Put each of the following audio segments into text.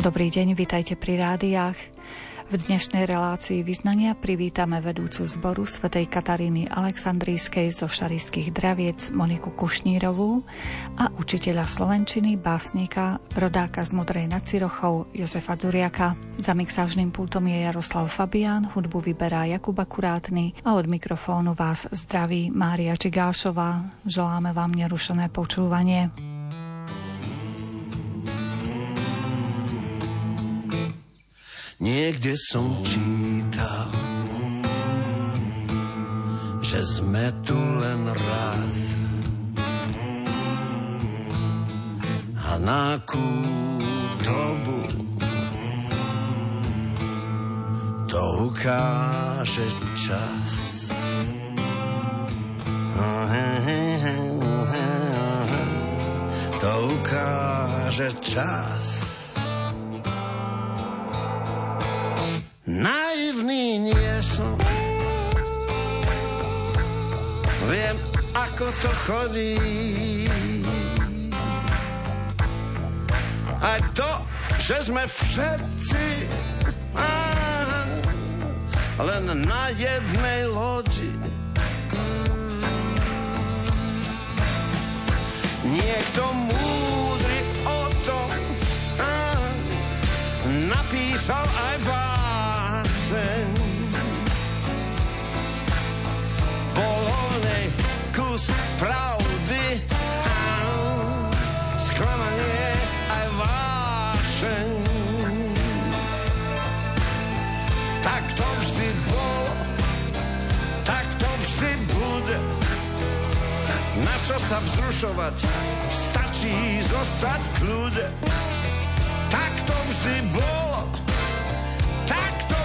Dobrý deň, vitajte pri rádiách. V dnešnej relácii vyznania privítame vedúcu zboru svätej Kataríny Aleksandrískej zo Šarických draviec Moniku Kušnírovú a učiteľa slovenčiny, básnika, rodáka z Modrej nad Cirochou Jozefa Zuriaka. Za mixážnym pultom je Jaroslav Fabián, hudbu vyberá Jakub Akurátny a od mikrofónu vás zdraví Mária Čigášová. Želáme vám nerušené počúvanie. Niekde som čítal, že sme tu len raz. A na akú dobu to ukáže čas. To ukáže čas. Naivný nie som. Viem, ako to chodí. Aj to, že sme všetci len na jednej lodi. Niekto múdry o tom napísal aj vás pravdy, sklamanie aj vášeň. Tak to vždy bolo, tak to vždy bude. Na čo sa vzrušovať, stačí zostať v kľude. Tak to vždy bolo,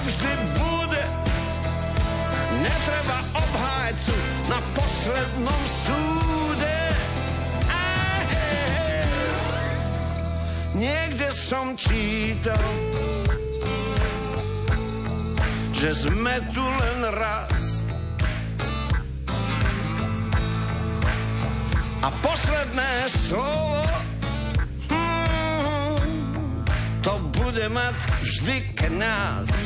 vždy bude. Netreba obhájcu na poslednom súde. Niekde som čítal, že sme tu len raz. A posledné slovo hmm, to bude mať vždy kňaz.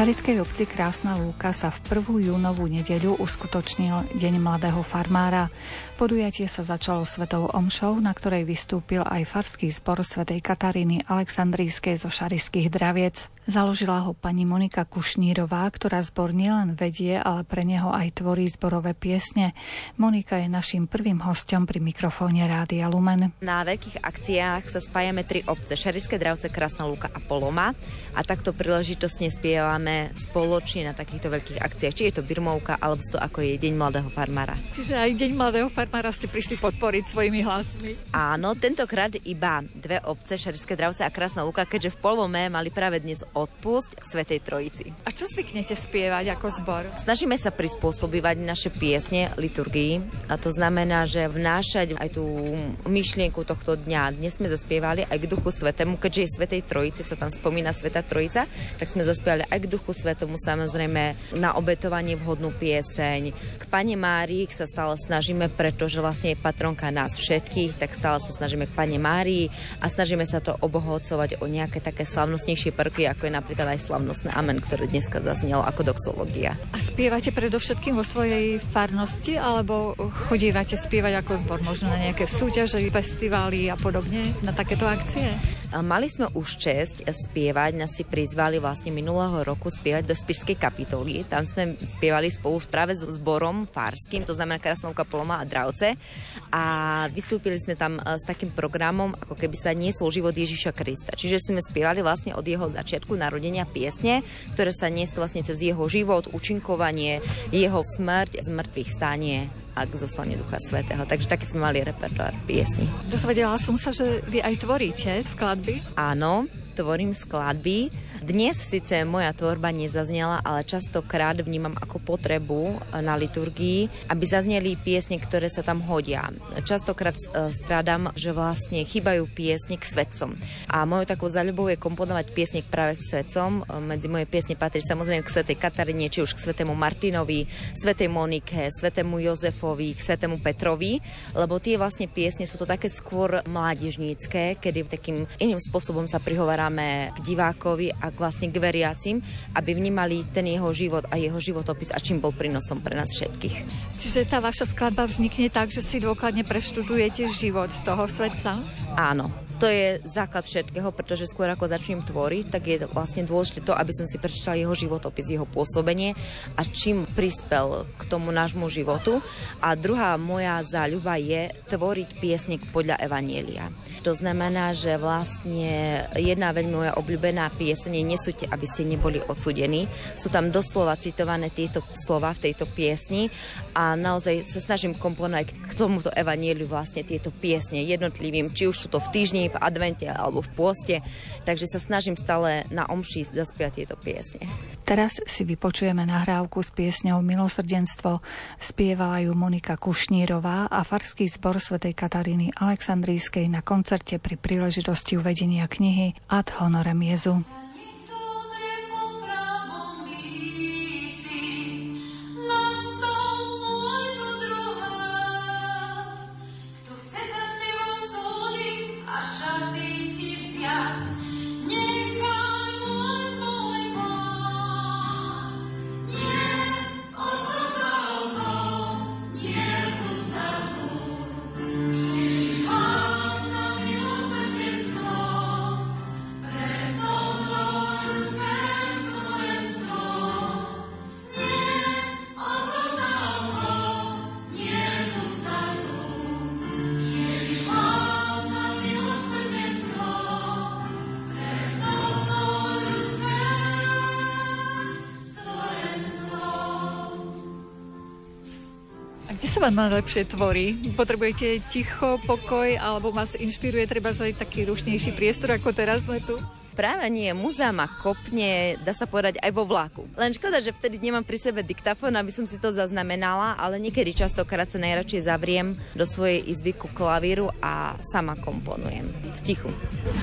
Šariskej obci Krásna Lúka sa v prvú júnovú nedeľu uskutočnil Deň mladého farmára. Podujatie sa začalo svetou omšou, na ktorej vystúpil aj farský zbor svätej Kataríny Aleksandrískej zo Šariských draviec. Založila ho pani Monika Kušnírová, ktorá zbor nielen vedie, ale pre neho aj tvorí zborové piesne. Monika je našim prvým hostom pri mikrofóne Rádia Lumen. Na veľkých akciách sa spájame tri obce, Šariské dravce, Krásna Lúka a Poloma a takto príležitosne spievame spoločne na takýchto veľkých akciách. Či je to Birmovka, alebo to ako je Deň mladého farmára. Čiže aj Deň mladého farmára ste prišli podporiť svojimi hlasmi. Áno, tentokrát iba dve obce, Šarické Dravce a Krásna Luka, keďže v Polome mali práve dnes odpust k Svetej Trojici. A čo zvyknete spievať ako zbor? Snažíme sa prispôsobovať naše piesne liturgii a to znamená, že vnášať aj tú myšlienku tohto dňa. Dnes sme zaspievali aj k Duchu Svetému, keďže je Svetej Trojici sa tam spomína Sveta Trojica, tak sme zaspievali aj k Duchu Svetému samozrejme na obetovanie vhodnú pieseň. K Pane Márii sa stále snažíme pre pretože vlastne je patronka nás všetkých, tak stále sa snažíme k Pane Márii a snažíme sa to obohocovať o nejaké také slavnostnejšie prvky, ako je napríklad aj slavnostné Amen, ktoré dneska zaznelo ako doxológia. A spievate predovšetkým vo svojej farnosti, alebo chodívate spievať ako zbor, možno na nejaké súťaže, festivály a podobne, na takéto akcie? Mali sme už čest spievať, nás si prizvali vlastne minulého roku spievať do Spišskej kapitoly. Tam sme spievali spolu práve s zborom farským, to znamená Krasnovka Poloma a Dravce. A vystúpili sme tam e, s takým programom, ako keby sa niesol život Ježiša Krista. Čiže sme spievali vlastne od jeho začiatku narodenia piesne, ktoré sa niesli vlastne cez jeho život, učinkovanie, jeho smrť, zmrtvých stanie a k zoslaniu Ducha Svetého. Takže taký sme mali repertoár piesni. Dozvedela som sa, že vy aj tvoríte skladby? Áno, tvorím skladby. Dnes síce moja tvorba nezaznela, ale častokrát vnímam ako potrebu na liturgii, aby zazneli piesne, ktoré sa tam hodia. Častokrát e, strádam, že vlastne chýbajú piesne k svetcom. A mojou takou zaľubou je komponovať piesne práve k svetcom. E, medzi moje piesne patrí samozrejme k svetej Kataríne, či už k svetému Martinovi, svetej Monike, svetému Jozefovi, k svetému Petrovi, lebo tie vlastne piesne sú to také skôr mládežnícke, kedy takým iným spôsobom sa prihovoráme k divákovi a vlastne k veriacim, aby vnímali ten jeho život a jeho životopis a čím bol prínosom pre nás všetkých. Čiže tá vaša skladba vznikne tak, že si dôkladne preštudujete život toho svetca? Áno, to je základ všetkého, pretože skôr ako začnem tvoriť, tak je vlastne dôležité to, aby som si prečítala jeho životopis, jeho pôsobenie a čím prispel k tomu nášmu životu. A druhá moja záľuba je tvoriť piesnik podľa Evanielia. To znamená, že vlastne jedna veľmi moja obľúbená piesne Nesúďte, aby ste neboli odsudení. Sú tam doslova citované tieto slova v tejto piesni a naozaj sa snažím komponovať k tomuto evanieliu vlastne tieto piesne jednotlivým, či už sú to v týždni, v advente alebo v pôste. Takže sa snažím stále na omši zaspiať tieto piesne. Teraz si vypočujeme nahrávku s piesňou Milosrdenstvo. Spievala ju Monika Kušnírová a farský zbor svätej Kataríny Aleksandrískej na koncerte pri príležitosti uvedenia knihy Ad honorem Jezu. Sa najlepšie tvorí? Potrebujete ticho, pokoj, alebo vás inšpiruje treba aj taký rušnejší priestor, ako teraz sme tu? Práve nie, muza ma kopne, dá sa povedať, aj vo vlaku. Len škoda, že vtedy nemám pri sebe diktafón, aby som si to zaznamenala, ale niekedy častokrát sa najradšej zavriem do svojej izby ku klavíru a sama komponujem v tichu.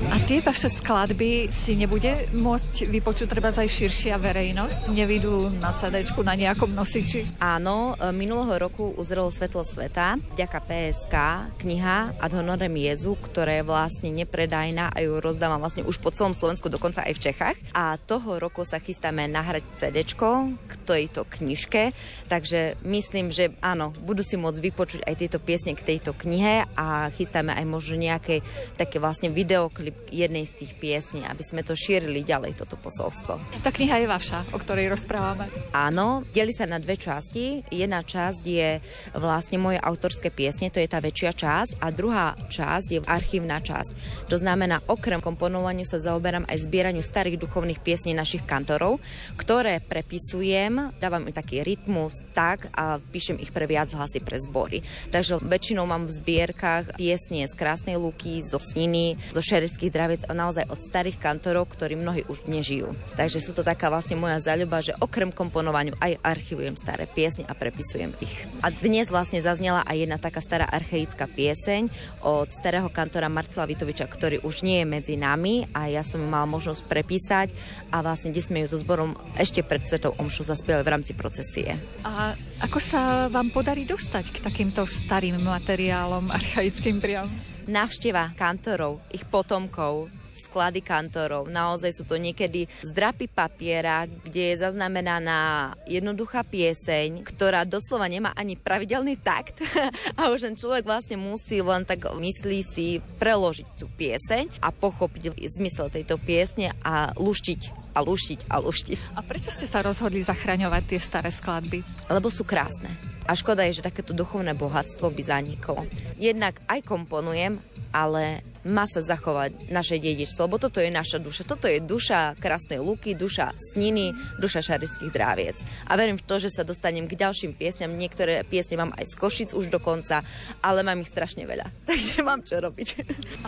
A tie vaše skladby si nebude môcť vypočuť treba aj širšia verejnosť? Nevidú na CD, na nejakom nosiči? Áno, e, minulého roku uzrelo Svetlo sveta, vďaka PSK, kniha Ad honorem Jezu, ktorá je vlastne nepredajná a ju rozdávam vlastne už po celom Slovensku Slovensku, dokonca aj v Čechách. A toho roku sa chystáme nahrať CD k tejto knižke, takže myslím, že áno, budú si môcť vypočuť aj tieto piesne k tejto knihe a chystáme aj možno nejaké také vlastne videoklip jednej z tých piesní, aby sme to šírili ďalej, toto posolstvo. Tá kniha je vaša, o ktorej rozprávame. Áno, deli sa na dve časti. Jedna časť je vlastne moje autorské piesne, to je tá väčšia časť a druhá časť je archívna časť. To znamená, okrem komponovania sa zaoberám zaoberám aj zbieraniu starých duchovných piesní našich kantorov, ktoré prepisujem, dávam im taký rytmus tak a píšem ich pre viac hlasy pre zbory. Takže väčšinou mám v zbierkach piesne z Krásnej Luky, zo Sniny, zo Šerických draviec a naozaj od starých kantorov, ktorí mnohí už nežijú. Takže sú to taká vlastne moja záľuba, že okrem komponovaniu aj archivujem staré piesne a prepisujem ich. A dnes vlastne zaznela aj jedna taká stará archeická pieseň od starého kantora Marcela Vitoviča, ktorý už nie je medzi nami a ja som mal možnosť prepísať a vlastne kde sme ju so zborom ešte pred Svetou Omšu zaspievali v rámci procesie. A ako sa vám podarí dostať k takýmto starým materiálom, archaickým priam? Návšteva kantorov, ich potomkov, sklady kantorov. Naozaj sú to niekedy zdrapy papiera, kde je zaznamenaná jednoduchá pieseň, ktorá doslova nemá ani pravidelný takt a už ten človek vlastne musí len tak myslí si preložiť tú pieseň a pochopiť zmysel tejto piesne a luštiť a luštiť a luštiť. A prečo ste sa rozhodli zachraňovať tie staré skladby? Lebo sú krásne. A škoda je, že takéto duchovné bohatstvo by zaniklo. Jednak aj komponujem, ale má sa zachovať naše dedičstvo, lebo toto je naša duša. Toto je duša Krásnej Luky, duša Sniny, duša Šarických dráviec. A verím v to, že sa dostanem k ďalším piesňam. Niektoré piesne mám aj z Košic už dokonca, ale mám ich strašne veľa. Takže mám čo robiť.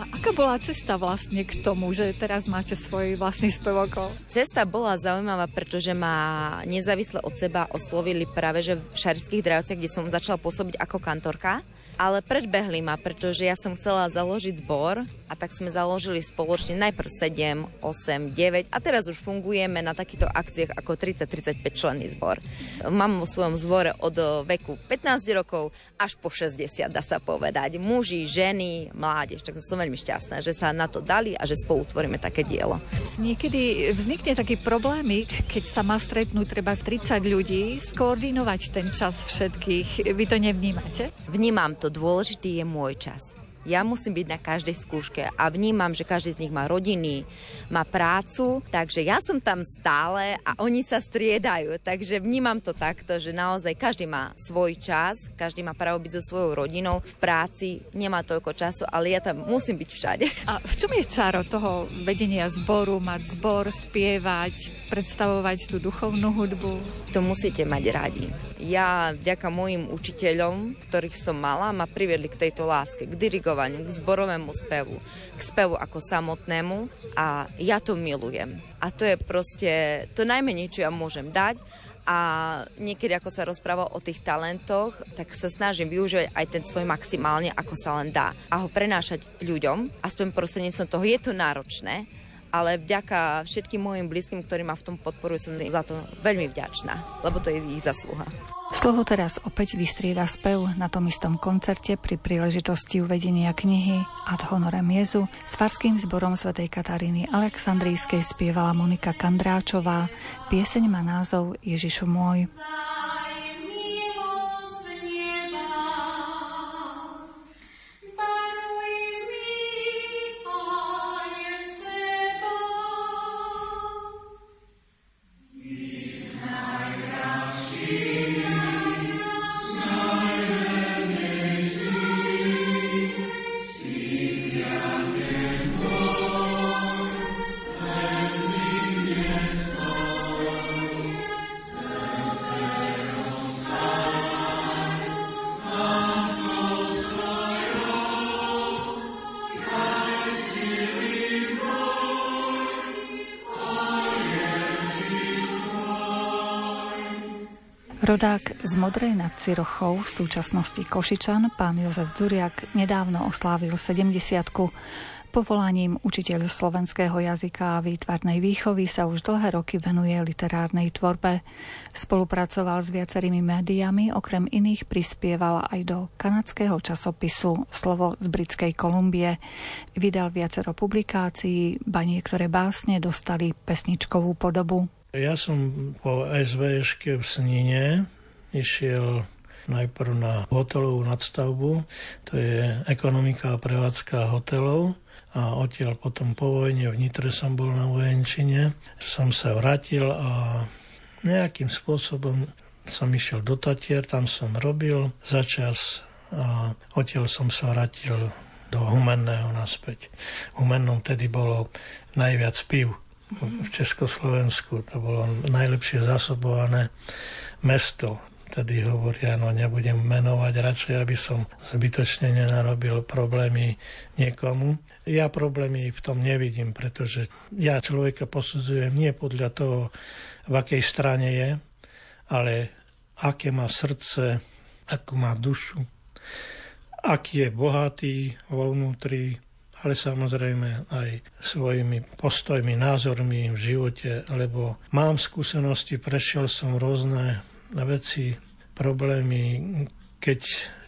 A aká bola cesta vlastne k tomu, že teraz máte svoj vlastný spevokol? Cesta bola zaujímavá, pretože ma nezávisle od seba oslovili práve že v Šarických drávciach, kde som začala pôsobiť ako kantorka ale predbehli ma, pretože ja som chcela založiť zbor a tak sme založili spoločne najprv 7, 8, 9 a teraz už fungujeme na takýchto akciách ako 30-35 členný zbor. Mám vo svojom zbore od veku 15 rokov až po 60, dá sa povedať. Muži, ženy, mládež. Tak som veľmi šťastná, že sa na to dali a že spolu tvoríme také dielo. Niekedy vznikne taký problémik, keď sa má stretnúť treba z 30 ľudí, skoordinovať ten čas všetkých. Vy to nevnímate? Vnímam to. Dôležitý je môj čas ja musím byť na každej skúške a vnímam, že každý z nich má rodiny, má prácu, takže ja som tam stále a oni sa striedajú. Takže vnímam to takto, že naozaj každý má svoj čas, každý má právo byť so svojou rodinou v práci, nemá toľko času, ale ja tam musím byť všade. A v čom je čaro toho vedenia zboru, mať zbor, spievať, predstavovať tú duchovnú hudbu? To musíte mať radi. Ja vďaka mojim učiteľom, ktorých som mala, ma priviedli k tejto láske, k dirigovaniu dirigovaniu, k zborovému spevu, k spevu ako samotnému a ja to milujem. A to je proste to najmenej, čo ja môžem dať a niekedy, ako sa rozpráva o tých talentoch, tak sa snažím využívať aj ten svoj maximálne, ako sa len dá. A ho prenášať ľuďom, aspoň prostredníctvom toho. Je to náročné, ale vďaka všetkým mojim blízkym, ktorí ma v tom podporujú, som za to veľmi vďačná, lebo to je ich zasluha. Slovo teraz opäť vystrieda spev na tom istom koncerte pri príležitosti uvedenia knihy Ad honorem Jezu s farským zborom svätej Kataríny Aleksandrijskej spievala Monika Kandráčová. Pieseň má názov Ježišu môj. Rodák z Modrej nad Cirochou, v súčasnosti Košičan, pán Jozef Zuriak, nedávno oslávil 70 Povolaním učiteľ slovenského jazyka a výtvarnej výchovy sa už dlhé roky venuje literárnej tvorbe. Spolupracoval s viacerými médiami, okrem iných prispieval aj do kanadského časopisu Slovo z Britskej Kolumbie. Vydal viacero publikácií, ba niektoré básne dostali pesničkovú podobu. Ja som po SVŠke v Snine išiel najprv na hotelovú nadstavbu, to je ekonomika a prevádzka hotelov a odtiaľ potom po vojne v Nitre som bol na vojenčine. Som sa vrátil a nejakým spôsobom som išiel do Tatier, tam som robil za čas a odtiaľ som sa vrátil do Humenného naspäť. V Humennom tedy bolo najviac piv v Československu. To bolo najlepšie zasobované mesto. Tedy hovoria, no nebudem menovať radšej, aby som zbytočne nenarobil problémy niekomu. Ja problémy v tom nevidím, pretože ja človeka posudzujem nie podľa toho, v akej strane je, ale aké má srdce, akú má dušu, aký je bohatý vo vnútri, ale samozrejme aj svojimi postojmi, názormi v živote, lebo mám skúsenosti, prešiel som rôzne veci, problémy, keď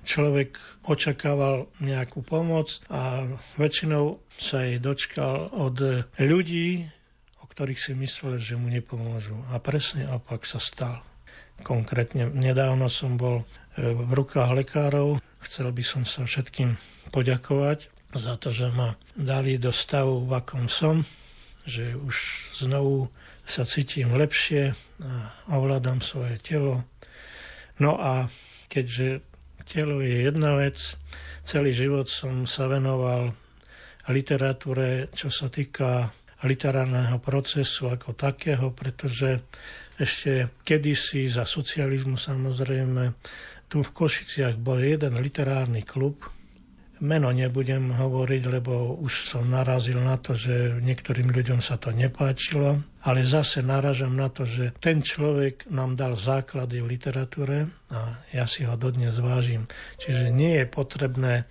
človek očakával nejakú pomoc a väčšinou sa jej dočkal od ľudí, o ktorých si myslel, že mu nepomôžu. A presne opak sa stal. Konkrétne nedávno som bol v rukách lekárov. Chcel by som sa všetkým poďakovať za to, že ma dali do stavu, v akom som, že už znovu sa cítim lepšie a ovládam svoje telo. No a keďže telo je jedna vec, celý život som sa venoval literatúre, čo sa týka literárneho procesu ako takého, pretože ešte kedysi za socializmu samozrejme tu v Košiciach bol jeden literárny klub, Meno nebudem hovoriť, lebo už som narazil na to, že niektorým ľuďom sa to nepáčilo, ale zase naražam na to, že ten človek nám dal základy v literatúre a ja si ho dodnes vážim. Čiže nie je potrebné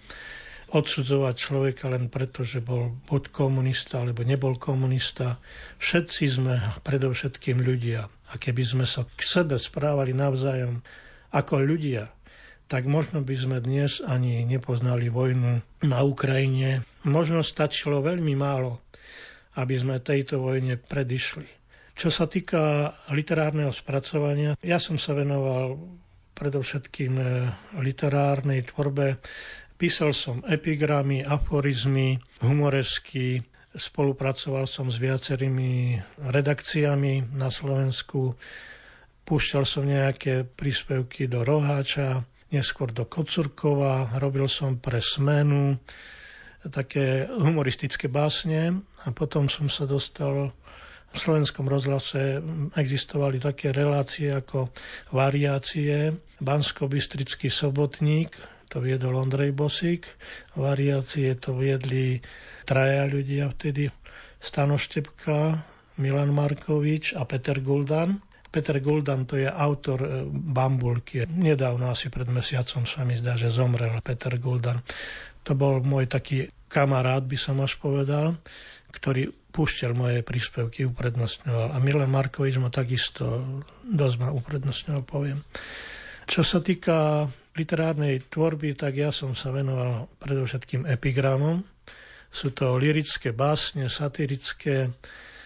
odsudzovať človeka len preto, že bol buď komunista alebo nebol komunista. Všetci sme predovšetkým ľudia. A keby sme sa k sebe správali navzájom ako ľudia, tak možno by sme dnes ani nepoznali vojnu na Ukrajine. Možno stačilo veľmi málo, aby sme tejto vojne predišli. Čo sa týka literárneho spracovania, ja som sa venoval predovšetkým e, literárnej tvorbe. Písal som epigramy, aforizmy, humoresky, spolupracoval som s viacerými redakciami na Slovensku, púšťal som nejaké príspevky do Roháča, neskôr do Kocurkova, robil som pre Smenu také humoristické básne a potom som sa dostal v slovenskom rozhlase existovali také relácie ako variácie, Bansko-Bystrický sobotník, to viedol Ondrej Bosík, variácie to viedli traja ľudia vtedy, Stano Štepka, Milan Markovič a Peter Guldan. Peter Guldan to je autor e, Bambulky. Nedávno, asi pred mesiacom sa mi zdá, že zomrel Peter Guldan. To bol môj taký kamarát, by som až povedal, ktorý púšťal moje príspevky, uprednostňoval. A Milan Markovič ma takisto dosť ma uprednostňoval, poviem. Čo sa týka literárnej tvorby, tak ja som sa venoval predovšetkým epigramom. Sú to lirické básne, satirické,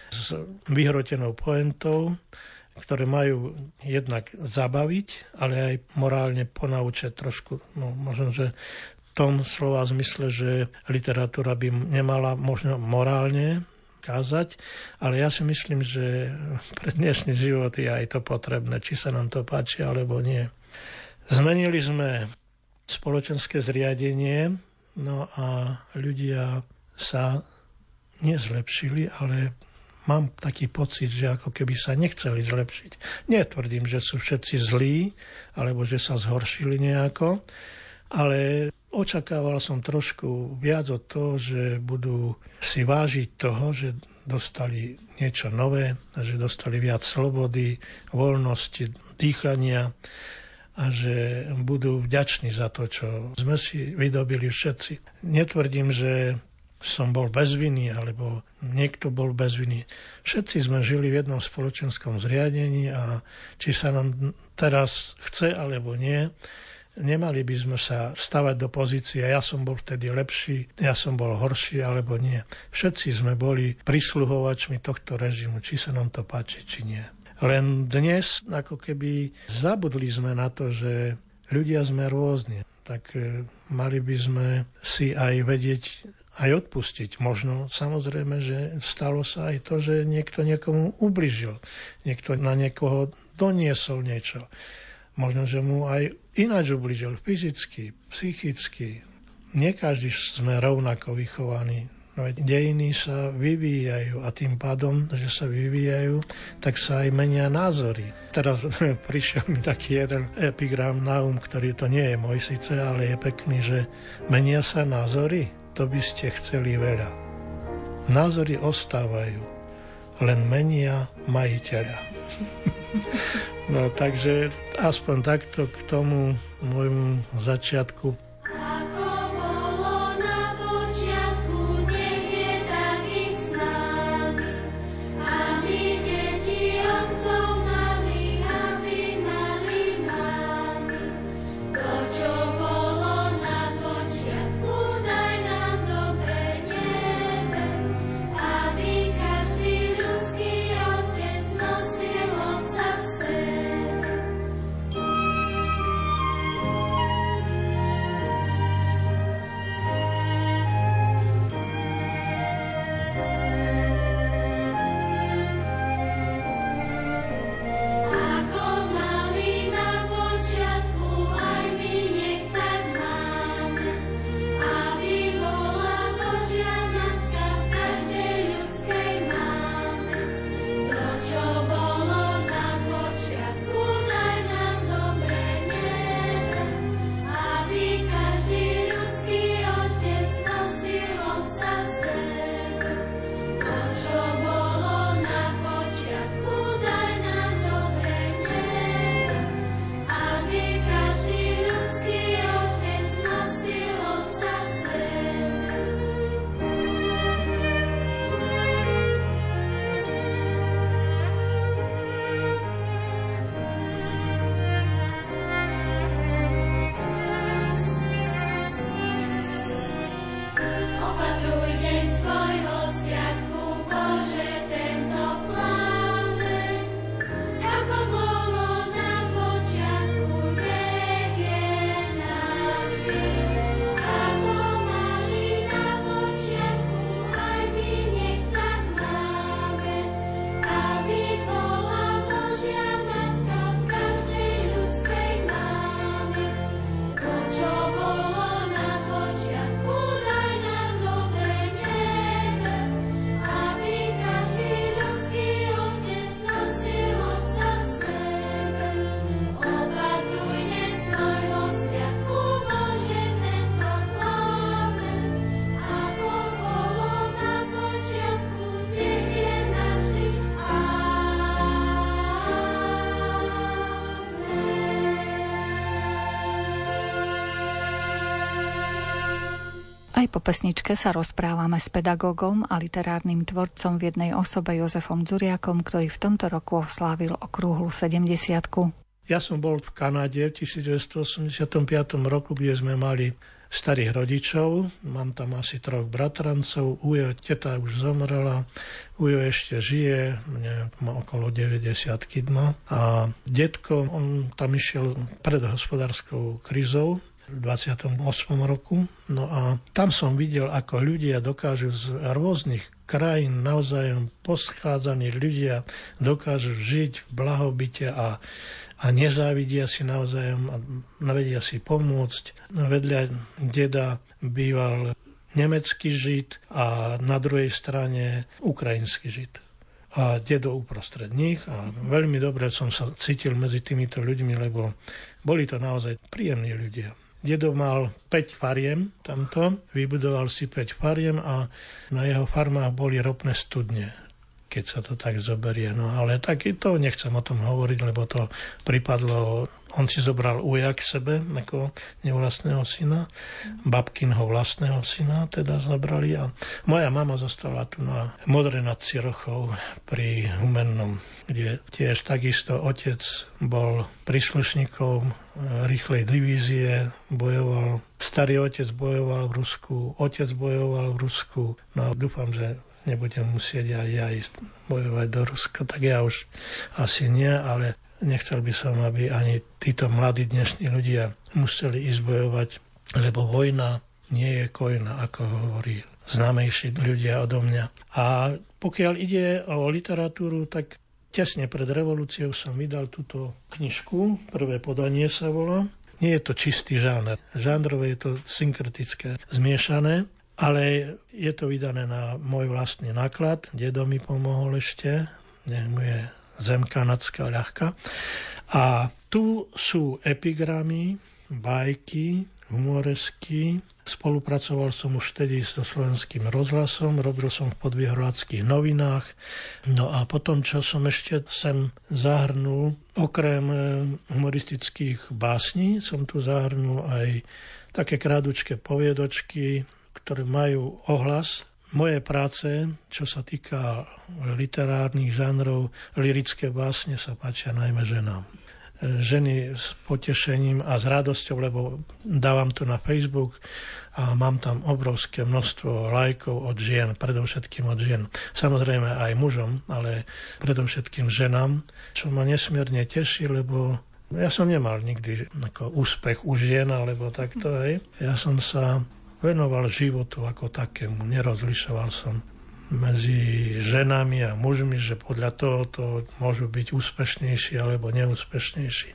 s vyhrotenou poentou ktoré majú jednak zabaviť, ale aj morálne ponaučiť trošku. No, možno, že v tom slova zmysle, že literatúra by nemala možno morálne kázať, ale ja si myslím, že pre dnešný život je aj to potrebné, či sa nám to páči alebo nie. Zmenili sme spoločenské zriadenie, no a ľudia sa nezlepšili, ale mám taký pocit, že ako keby sa nechceli zlepšiť. Netvrdím, že sú všetci zlí, alebo že sa zhoršili nejako, ale očakával som trošku viac od toho, že budú si vážiť toho, že dostali niečo nové, že dostali viac slobody, voľnosti, dýchania a že budú vďační za to, čo sme si vydobili všetci. Netvrdím, že som bol bez viny, alebo niekto bol bez viny. Všetci sme žili v jednom spoločenskom zriadení a či sa nám teraz chce alebo nie, nemali by sme sa stavať do pozície, ja som bol vtedy lepší, ja som bol horší alebo nie. Všetci sme boli prisluhovačmi tohto režimu, či sa nám to páči, či nie. Len dnes ako keby zabudli sme na to, že ľudia sme rôzni tak e, mali by sme si aj vedieť aj odpustiť. Možno samozrejme, že stalo sa aj to, že niekto niekomu ubližil. Niekto na niekoho doniesol niečo. Možno, že mu aj ináč ubližil fyzicky, psychicky. Nie každý sme rovnako vychovaní. No dejiny sa vyvíjajú a tým pádom, že sa vyvíjajú, tak sa aj menia názory. Teraz prišiel mi taký jeden epigram na um, ktorý to nie je môj síce, ale je pekný, že menia sa názory to by ste chceli veľa. Názory ostávajú, len menia majiteľa. no takže aspoň takto k tomu môjmu začiatku po pesničke sa rozprávame s pedagógom a literárnym tvorcom v jednej osobe Jozefom Dzuriakom, ktorý v tomto roku oslávil okrúhlu 70 Ja som bol v Kanade v 1985 roku, kde sme mali starých rodičov. Mám tam asi troch bratrancov. Ujo teta už zomrela, Ujo ešte žije, neviem, má okolo 90 dma. A detko, on tam išiel pred hospodárskou krizou, v 28. roku. No a tam som videl, ako ľudia dokážu z rôznych krajín navzájom poschádzaní ľudia dokážu žiť v blahobite a, a nezávidia si navzájom a vedia si pomôcť. Vedľa deda býval nemecký žid a na druhej strane ukrajinský žid a dedo uprostred nich a veľmi dobre som sa cítil medzi týmito ľuďmi, lebo boli to naozaj príjemní ľudia. Dedo mal 5 fariem tamto, vybudoval si 5 fariem a na jeho farmách boli ropné studne keď sa to tak zoberie. No ale tak to nechcem o tom hovoriť, lebo to pripadlo on si zobral uja k sebe, ako nevlastného syna, babkinho vlastného syna teda zabrali a moja mama zostala tu na Modre nad Cirochou pri Humennom, kde tiež takisto otec bol príslušníkom rýchlej divízie, bojoval, starý otec bojoval v Rusku, otec bojoval v Rusku, no dúfam, že nebudem musieť aj ja ísť bojovať do Ruska, tak ja už asi nie, ale Nechcel by som, aby ani títo mladí dnešní ľudia museli ísť bojovať, lebo vojna nie je kojna, ako hovorí známejší ľudia odo mňa. A pokiaľ ide o literatúru, tak tesne pred revolúciou som vydal túto knižku, prvé podanie sa volá. Nie je to čistý žáner. Žánrové je to synkretické, zmiešané, ale je to vydané na môj vlastný náklad. Dedo mi pomohol ešte, mu je zem kanadská ľahka. A tu sú epigramy, bajky, humoresky. Spolupracoval som už vtedy so slovenským rozhlasom, robil som v podvihorláckých novinách. No a potom, čo som ešte sem zahrnul, okrem e, humoristických básní, som tu zahrnul aj také krádučké poviedočky, ktoré majú ohlas moje práce, čo sa týka literárnych žánrov, lirické básne sa páčia najmä ženám. Ženy s potešením a s radosťou, lebo dávam to na Facebook a mám tam obrovské množstvo lajkov od žien, predovšetkým od žien. Samozrejme aj mužom, ale predovšetkým ženám, čo ma nesmierne teší, lebo ja som nemal nikdy ako úspech u žien, alebo takto, hej. Ja som sa venoval životu ako takému. Nerozlišoval som medzi ženami a mužmi, že podľa toho to môžu byť úspešnejší alebo neúspešnejší.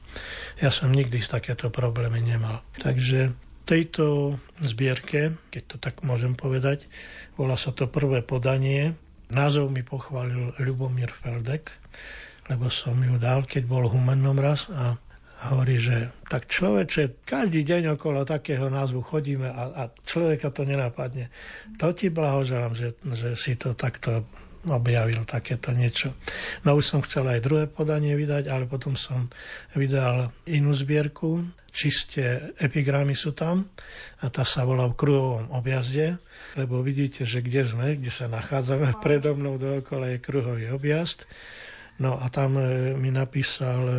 Ja som nikdy takéto problémy nemal. Takže tejto zbierke, keď to tak môžem povedať, volá sa to prvé podanie. Názov mi pochválil Ľubomír Feldek, lebo som ju dal, keď bol humennom raz a hovorí, že tak človeče, každý deň okolo takého názvu chodíme a, a človeka to nenapadne. To ti blahoželám, že, že si to takto objavil takéto niečo. No už som chcel aj druhé podanie vydať, ale potom som vydal inú zbierku, čiste epigramy sú tam a tá sa volá v kruhovom objazde, lebo vidíte, že kde sme, kde sa nachádzame, predo mnou dookola je kruhový objazd. No a tam e, mi napísal e,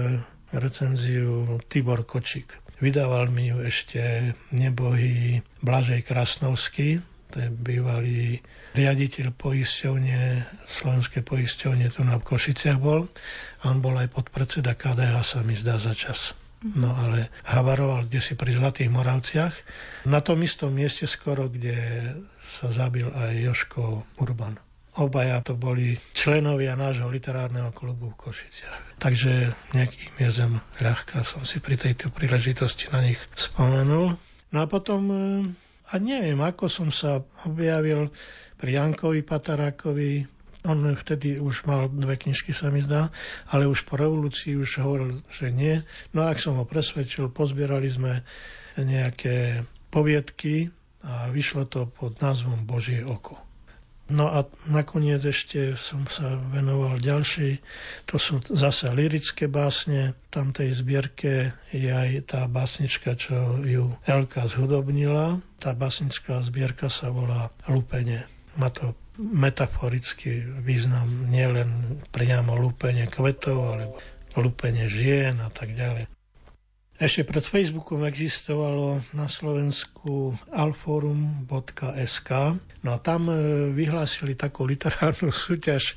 recenziu Tibor Kočík. Vydával mi ju ešte nebohý Blažej Krasnovský, to je bývalý riaditeľ poisťovne, slovenské poisťovne tu na Košiciach bol. A on bol aj podpredseda KDH, sa mi zdá za čas. No ale havaroval kde si pri Zlatých Moravciach. Na tom istom mieste skoro, kde sa zabil aj Joško Urban. Obaja to boli členovia nášho literárneho klubu v Košiciach. Takže nejakým jezem ľahká som si pri tejto príležitosti na nich spomenul. No a potom, e, a neviem, ako som sa objavil pri Jankovi Patarákovi, on vtedy už mal dve knižky, sa mi zdá, ale už po revolúcii už hovoril, že nie. No a ak som ho presvedčil, pozbierali sme nejaké poviedky a vyšlo to pod názvom Božie oko. No a nakoniec ešte som sa venoval ďalšej, to sú zase lirické básne. Tam tej zbierke je aj tá básnička, čo ju Elka zhudobnila. Tá básnická zbierka sa volá Lupene. Má to metaforický význam, nielen priamo lúpenie kvetov, alebo lúpenie žien a tak ďalej. Ešte pred Facebookom existovalo na Slovensku alforum.sk no a tam e, vyhlásili takú literárnu súťaž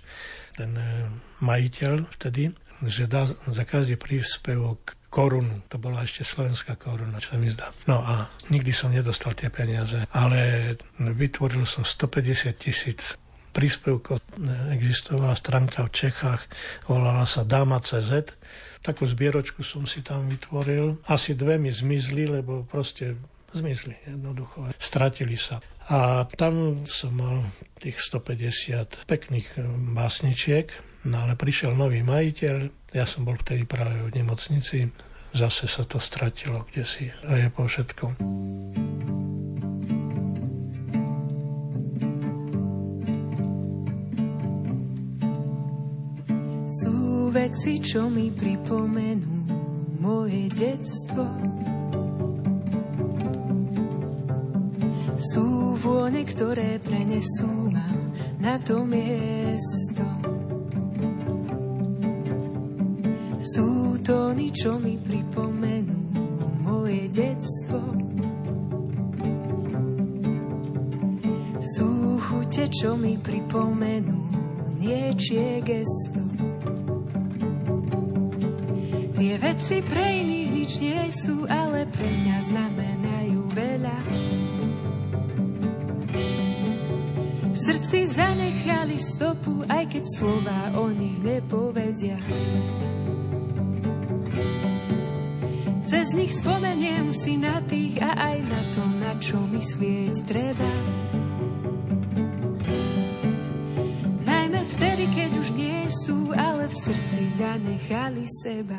ten e, majiteľ vtedy, že dá za každý príspevok korunu. To bola ešte slovenská koruna, čo sa mi zdá. No a nikdy som nedostal tie peniaze, ale vytvoril som 150 tisíc príspevkov. Existovala stránka v Čechách, volala sa Dama.cz Takú zbieročku som si tam vytvoril. Asi dve mi zmizli, lebo proste zmizli jednoducho. Stratili sa. A tam som mal tých 150 pekných básničiek, no ale prišiel nový majiteľ, ja som bol vtedy práve v nemocnici, zase sa to stratilo kde si a je po všetkom. Sú veci, čo mi pripomenú moje detstvo. Sú vône, ktoré prenesú ma na to miesto. Sú tóny, čo mi pripomenú moje detstvo. Sú chute, čo mi pripomenú niečie gesto. Tie veci pre iných nič nie sú, ale pre mňa znamenajú veľa. V srdci zanechali stopu, aj keď slova o nich nepovedia. Cez nich spomeniem si na tých a aj na to, na čo myslieť treba. Keď už nie sú, ale v srdci zanechali seba.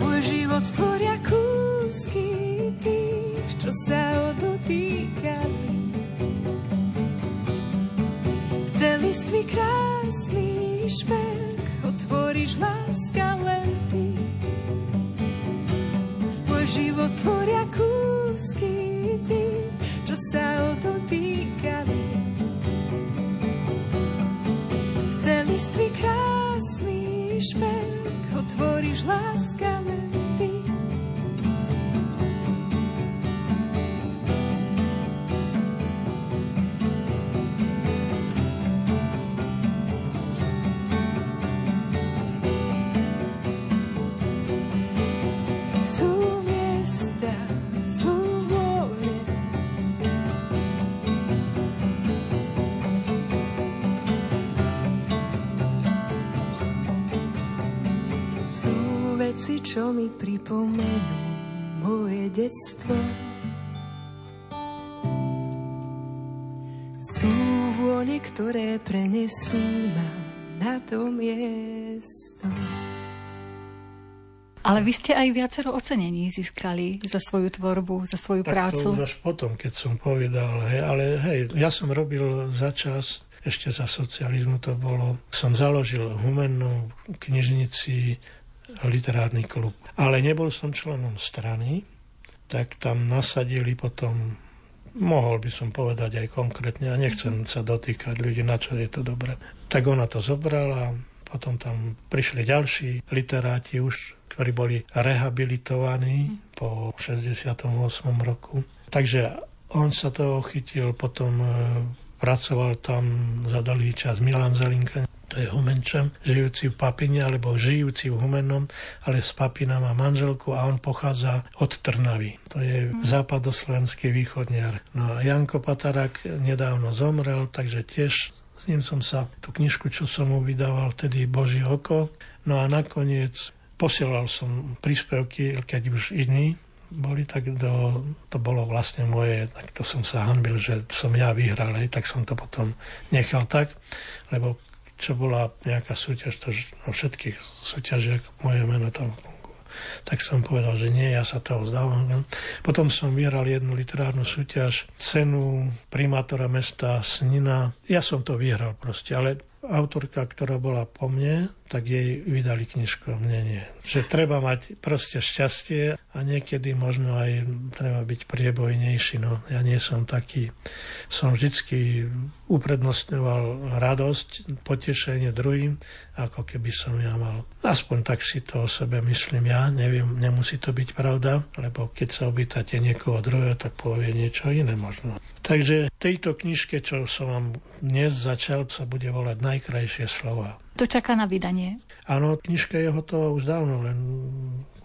Môj život tvoria kúsky tých, čo sa odotýkali. V celiství krásny šperk otvoríš láska len ty. Môj život tvoria kúsky tých, čo sa odotýkali. Otvoríš láskavé čo mi pripomenú moje detstvo. Sú vône, ktoré prenesú ma na to miesto. Ale vy ste aj viacero ocenení získali za svoju tvorbu, za svoju tak prácu. To už až potom, keď som povedal, hej, ale hej, ja som robil za čas, ešte za socializmu to bolo, som založil humennú knižnici literárny klub. Ale nebol som členom strany, tak tam nasadili potom, mohol by som povedať aj konkrétne, a nechcem sa dotýkať ľudí, na čo je to dobré. Tak ona to zobrala, potom tam prišli ďalší literáti už, ktorí boli rehabilitovaní po 68. roku. Takže on sa toho chytil, potom e, pracoval tam za dlhý čas Milan Zelinka, to je Humenčan, žijúci v Papine, alebo žijúci v Humennom, ale s Papina má manželku a on pochádza od Trnavy. To je západoslovenský východniar. No a Janko Patarak nedávno zomrel, takže tiež s ním som sa, tú knižku, čo som mu vydával, vtedy Boží oko. No a nakoniec posielal som príspevky, keď už iní boli, tak do, to bolo vlastne moje, tak to som sa hanbil, že som ja vyhral, tak som to potom nechal tak, lebo čo bola nejaká súťaž, to vo všetkých súťažiach moje meno tam. Tak som povedal, že nie, ja sa toho vzdávam. Potom som vyhral jednu literárnu súťaž, cenu primátora mesta Snina. Ja som to vyhral proste, ale autorka, ktorá bola po mne, tak jej vydali knižku, mne nie. Že treba mať proste šťastie a niekedy možno aj treba byť priebojnejší. No, ja nie som taký, som vždycky uprednostňoval radosť, potešenie druhým, ako keby som ja mal. Aspoň tak si to o sebe myslím ja, neviem, nemusí to byť pravda, lebo keď sa obýtate niekoho druhého, tak povie niečo iné možno. Takže tejto knižke, čo som vám dnes začal, sa bude volať Najkrajšie slova. To čaká na vydanie? Áno, knižka je hotová už dávno, len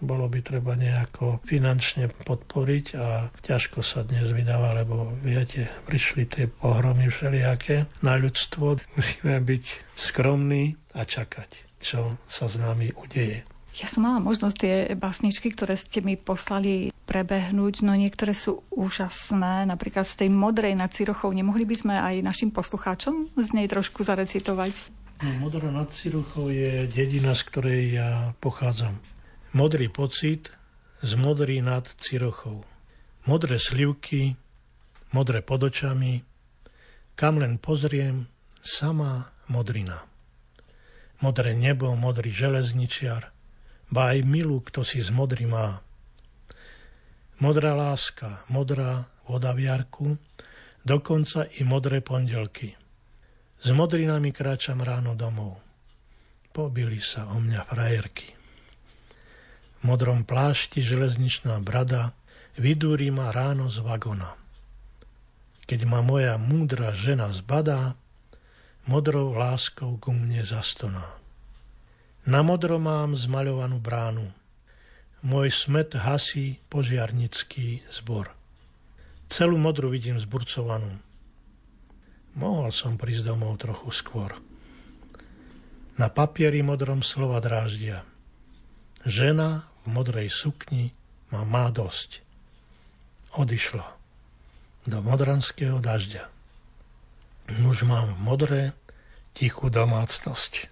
bolo by treba nejako finančne podporiť a ťažko sa dnes vydáva, lebo viete, prišli tie pohromy všelijaké na ľudstvo. Musíme byť skromní a čakať, čo sa s nami udeje. Ja som mala možnosť tie básničky, ktoré ste mi poslali prebehnúť, no niektoré sú úžasné, napríklad z tej modrej nad Cirochou. Nemohli by sme aj našim poslucháčom z nej trošku zarecitovať? Modrá nad Cirochou je dedina, z ktorej ja pochádzam. Modrý pocit z modrý nad Cirochou. Modré slivky, modré pod očami, kam len pozriem, samá modrina. Modré nebo, modrý železničiar, ba aj milú, kto si z modrý má. Modrá láska, modrá voda v jarku, dokonca i modré pondelky. S modrinami kráčam ráno domov. Pobili sa o mňa frajerky. V modrom plášti železničná brada vydúri ma ráno z vagona. Keď ma moja múdra žena zbadá, modrou láskou ku mne zastoná. Na modro mám zmaľovanú bránu. Môj smet hasí požiarnický zbor. Celú modru vidím zburcovanú. Mohol som prísť domov trochu skôr. Na papieri modrom slova dráždia. Žena v modrej sukni ma má dosť. Odišla do modranského dažďa. Už mám modré, tichú domácnosť.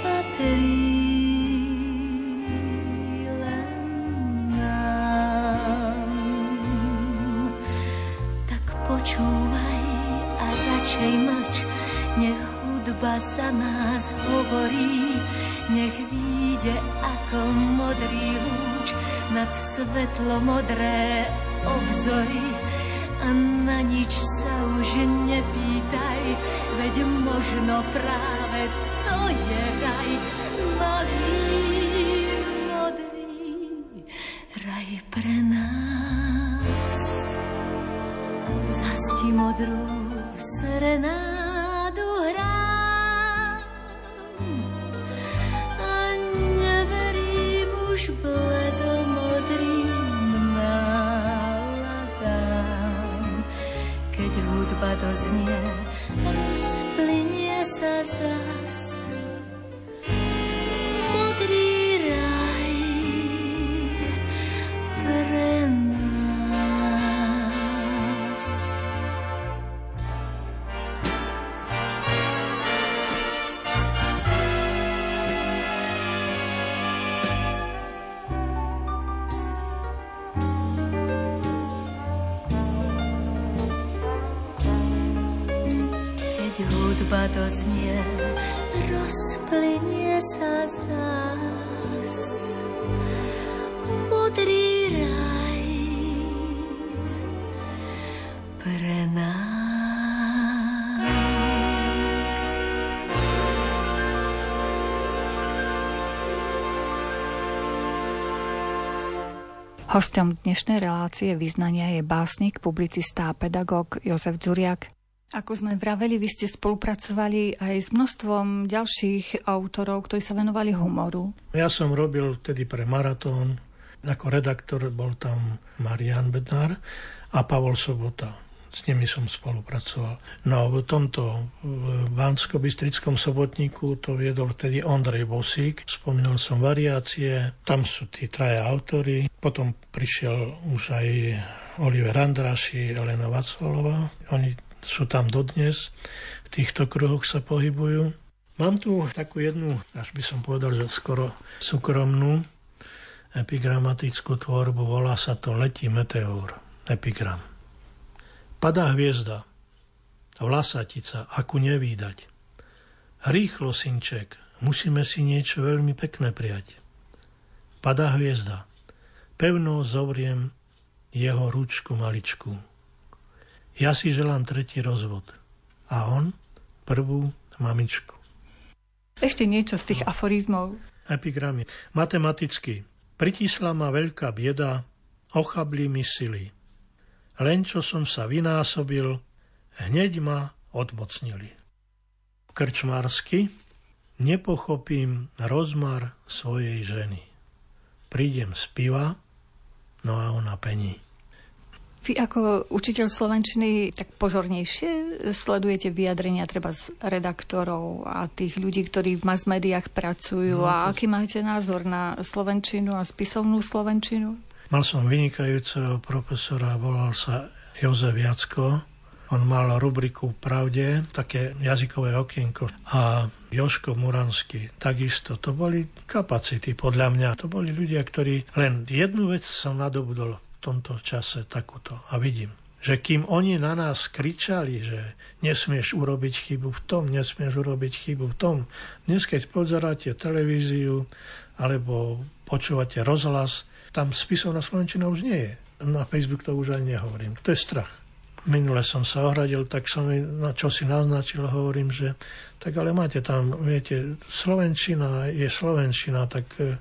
patrí len nám. Tak počúvaj a radšej mlč, nech hudba za nás hovorí, nech vyjde ako modrý lúč nad svetlo modré obzory a na nič sa už nepýtaj, veď možno práve to je raj, malý modrý raj pre nás. Zasti modrú serenádu Hostom dnešnej relácie vyznania je básnik, publicista a pedagóg Jozef Dzuriak. Ako sme vraveli, vy ste spolupracovali aj s množstvom ďalších autorov, ktorí sa venovali humoru. Ja som robil vtedy pre Maratón, ako redaktor bol tam Marian Bednár a Pavol Sobota s nimi som spolupracoval. No v tomto v Bansko-Bystrickom sobotníku to viedol vtedy Ondrej Bosík. Spomínal som variácie, tam sú tí traja autory. Potom prišiel už aj Oliver Andraši, Elena Vacvalová. Oni sú tam dodnes, v týchto kruhoch sa pohybujú. Mám tu takú jednu, až by som povedal, že skoro súkromnú epigramatickú tvorbu, volá sa to Letí meteor, epigram. Padá hviezda, vlasatica, aku nevídať. Rýchlo, synček, musíme si niečo veľmi pekné prijať. Padá hviezda, pevno zovriem jeho ručku maličku. Ja si želám tretí rozvod. A on prvú mamičku. Ešte niečo z tých no. aforizmov. Epigramy. Matematicky. Pritísla ma veľká bieda, ochabli mi sily. Len čo som sa vynásobil, hneď ma odmocnili. Krčmársky nepochopím rozmar svojej ženy. Prídem z piva, no a ona pení. Vy ako učiteľ Slovenčiny tak pozornejšie sledujete vyjadrenia treba z redaktorov a tých ľudí, ktorí v mass médiách pracujú no, a aký máte názor na Slovenčinu a spisovnú Slovenčinu? Mal som vynikajúceho profesora, volal sa Jozef Jacko. On mal rubriku Pravde, také jazykové okienko. A Joško Muransky, takisto. To boli kapacity, podľa mňa. To boli ľudia, ktorí len jednu vec som nadobudol v tomto čase takúto. A vidím, že kým oni na nás kričali, že nesmieš urobiť chybu v tom, nesmieš urobiť chybu v tom, dnes keď pozeráte televíziu alebo počúvate rozhlas, tam spisovná slovenčina už nie je. Na Facebook to už ani nehovorím. To je strach. Minule som sa ohradil, tak som na čo si naznačil, hovorím, že tak ale máte tam, viete, Slovenčina je Slovenčina, tak e,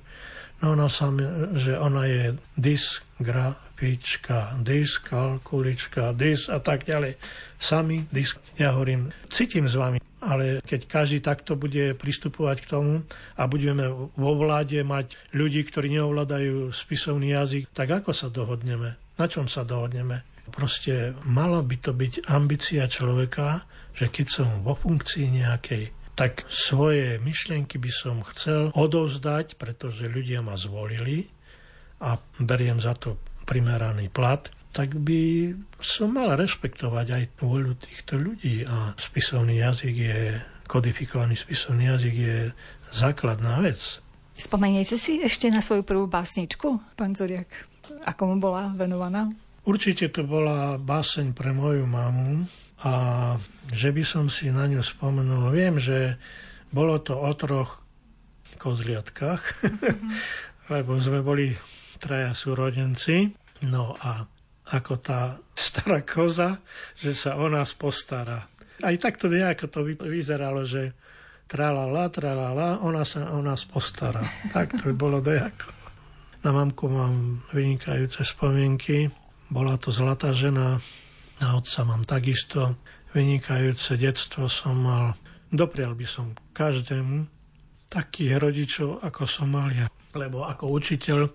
no ona sam, že ona je dysgrafička, dyskalkulička, dys a tak ďalej. Sami disk. Ja hovorím, cítim s vami, ale keď každý takto bude pristupovať k tomu a budeme vo vláde mať ľudí, ktorí neovládajú spisovný jazyk, tak ako sa dohodneme? Na čom sa dohodneme? Proste mala by to byť ambícia človeka, že keď som vo funkcii nejakej, tak svoje myšlienky by som chcel odovzdať, pretože ľudia ma zvolili a beriem za to primeraný plat tak by som mal rešpektovať aj vôľu týchto ľudí a spisovný jazyk je, kodifikovaný spisovný jazyk je základná vec. Spomeniete si ešte na svoju prvú básničku, pán Zoriak? Ako mu bola venovaná? Určite to bola báseň pre moju mamu a že by som si na ňu spomenul. Viem, že bolo to o troch kozliatkách, mm-hmm. lebo sme boli traja súrodenci. No a ako tá stará koza, že sa o nás postará. Aj takto nejako to vyzeralo, že tralala, tralala, ona sa o nás postará. Tak to bolo dejako. Na mamku mám vynikajúce spomienky. Bola to zlatá žena, na otca mám takisto vynikajúce detstvo som mal. Doprial by som každému takých rodičov, ako som mal ja. Lebo ako učiteľ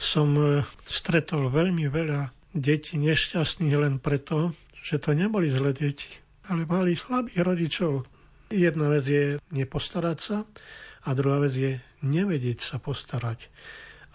som eh, stretol veľmi veľa deti nešťastných len preto, že to neboli zlé deti, ale mali slabých rodičov. Jedna vec je nepostarať sa a druhá vec je nevedieť sa postarať.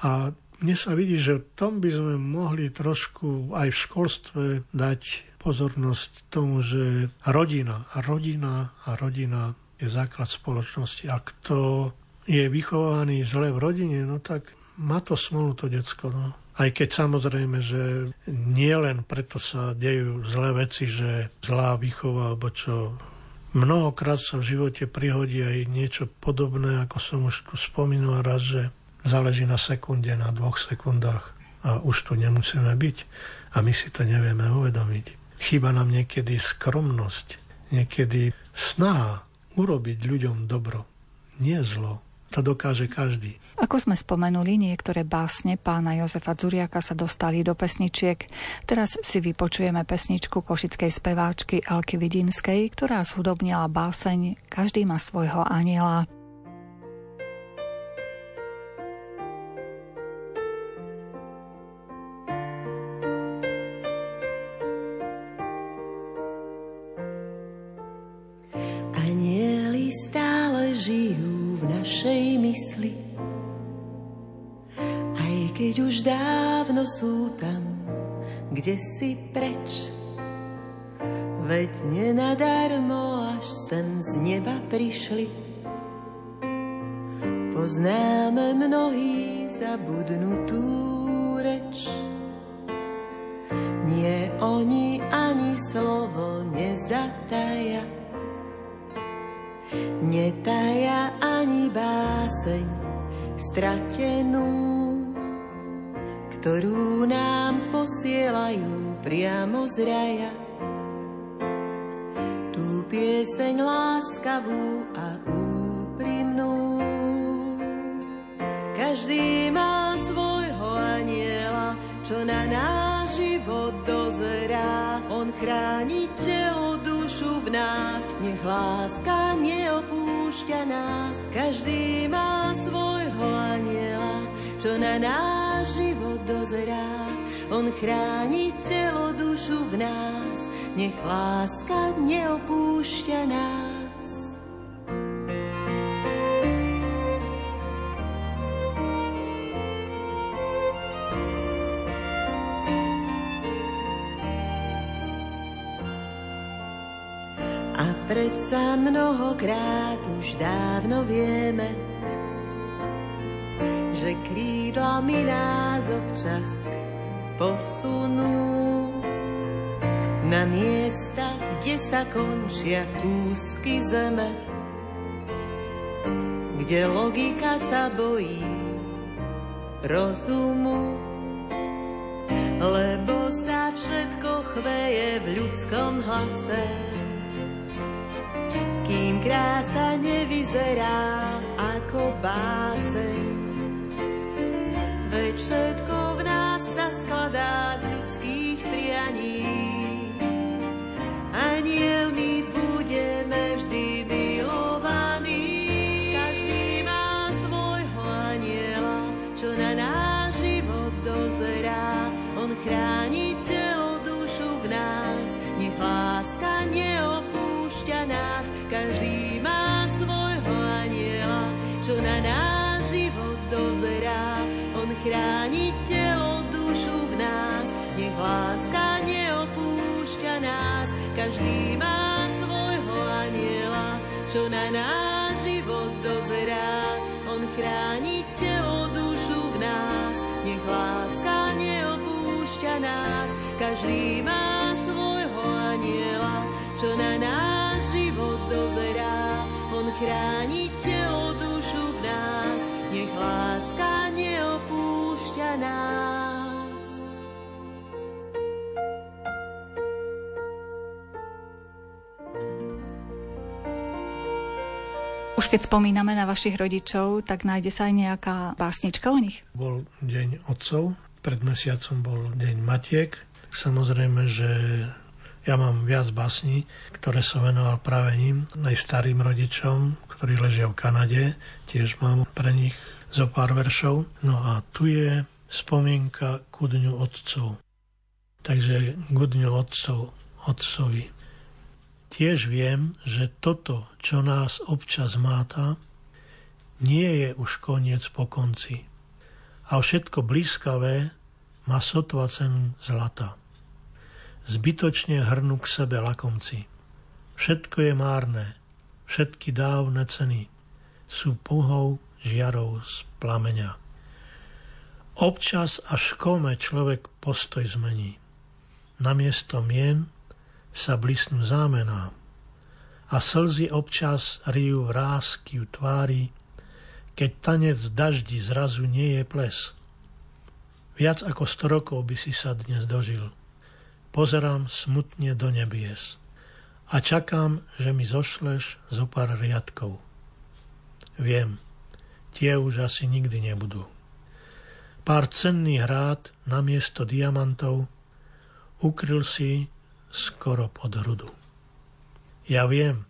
A mne sa vidí, že v tom by sme mohli trošku aj v školstve dať pozornosť tomu, že rodina a rodina a rodina je základ spoločnosti. Ak to je vychovaný zle v rodine, no tak má to smolu to decko. No. Aj keď samozrejme, že nie len preto sa dejú zlé veci, že zlá výchova alebo čo. Mnohokrát sa v živote prihodí aj niečo podobné, ako som už tu spomínal raz, že záleží na sekunde, na dvoch sekundách a už tu nemusíme byť a my si to nevieme uvedomiť. Chýba nám niekedy skromnosť, niekedy snaha urobiť ľuďom dobro, nie zlo. To dokáže každý. Ako sme spomenuli, niektoré básne pána Jozefa Zuriaka sa dostali do pesničiek. Teraz si vypočujeme pesničku košickej speváčky Alky Vidinskej, ktorá zhudobnila báseň Každý má svojho aniela. Sú tam, kde si preč. Veď nenadarmo až sem z neba prišli. Poznáme mnohí zabudnutú reč. Nie oni ani slovo nezataja. Netaja ani báseň stratenú ktorú nám posielajú priamo z raja. Tú pieseň láskavú a úprimnú. Každý má svojho aniela, čo na náš život dozerá. On chráni telo, dušu v nás, nech láska neopúšťa nás. Každý má svojho aniela, čo na náš život dozerá. On chráni telo, dušu v nás, nech láska neopúšťa nás. Predsa mnohokrát už dávno vieme, že krídlami nás občas posunú na miesta, kde sa končia kúsky zeme, kde logika sa bojí rozumu, lebo sa všetko chveje v ľudskom hlase. Kým krása nevyzerá ako báseň, všetko v nás sa skladá z čo na náš život dozerá. On chráni telo, dušu v nás, nech láska neopúšťa nás, každý má svojho aniela, čo na náš život dozerá. On chráni Už keď spomíname na vašich rodičov, tak nájde sa aj nejaká básnička o nich? Bol deň otcov, pred mesiacom bol deň matiek. Samozrejme, že ja mám viac básní, ktoré som venoval práve ním, aj starým rodičom, ktorí ležia v Kanade. Tiež mám pre nich zo pár veršov. No a tu je spomienka ku dňu otcov. Takže ku dňu otcov, otcovi. Tiež viem, že toto, čo nás občas máta, nie je už koniec po konci. A všetko blízkavé má sotva cenu zlata. Zbytočne hrnú k sebe lakomci. Všetko je márne, všetky dávne ceny sú puhou žiarou z plameňa. Občas až kome človek postoj zmení. Namiesto mien sa blísnu zámená a slzy občas rijú vrázky v tvári, keď tanec v daždi zrazu nie je ples. Viac ako sto rokov by si sa dnes dožil. Pozerám smutne do nebies a čakám, že mi zošleš zo pár riadkov. Viem, tie už asi nikdy nebudú. Pár cenných rád na miesto diamantov ukryl si skoro pod hrudu. Ja viem,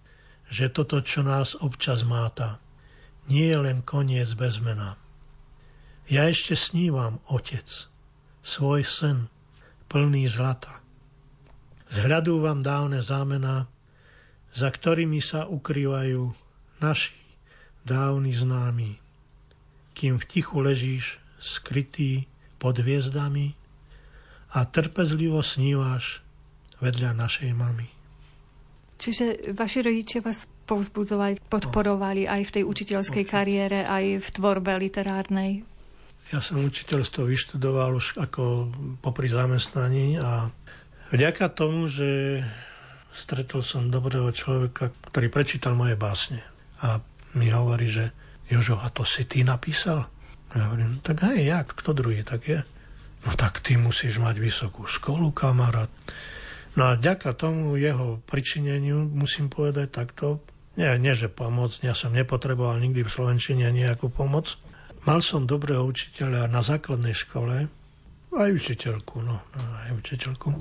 že toto, čo nás občas máta, nie je len koniec bez mena. Ja ešte snívam, otec, svoj sen, plný zlata. Zhľadú vám dávne zámena, za ktorými sa ukrývajú naši dávni známi. Kým v tichu ležíš skrytý pod hviezdami a trpezlivo snívaš vedľa našej mamy. Čiže vaši rodičia vás povzbudzovali, podporovali aj v tej učiteľskej kariére, aj v tvorbe literárnej? Ja som učiteľstvo vyštudoval už ako popri zamestnaní a vďaka tomu, že stretol som dobrého človeka, ktorý prečítal moje básne a mi hovorí, že Jožo, a to si ty napísal? Ja hovorím, tak hej, jak, kto druhý tak je? No tak ty musíš mať vysokú školu, kamarát. No a ďaka tomu jeho pričineniu musím povedať takto, nie, nie že pomoc, ja som nepotreboval nikdy v Slovenčine nejakú pomoc. Mal som dobrého učiteľa na základnej škole, aj učiteľku, no, no, aj učiteľku,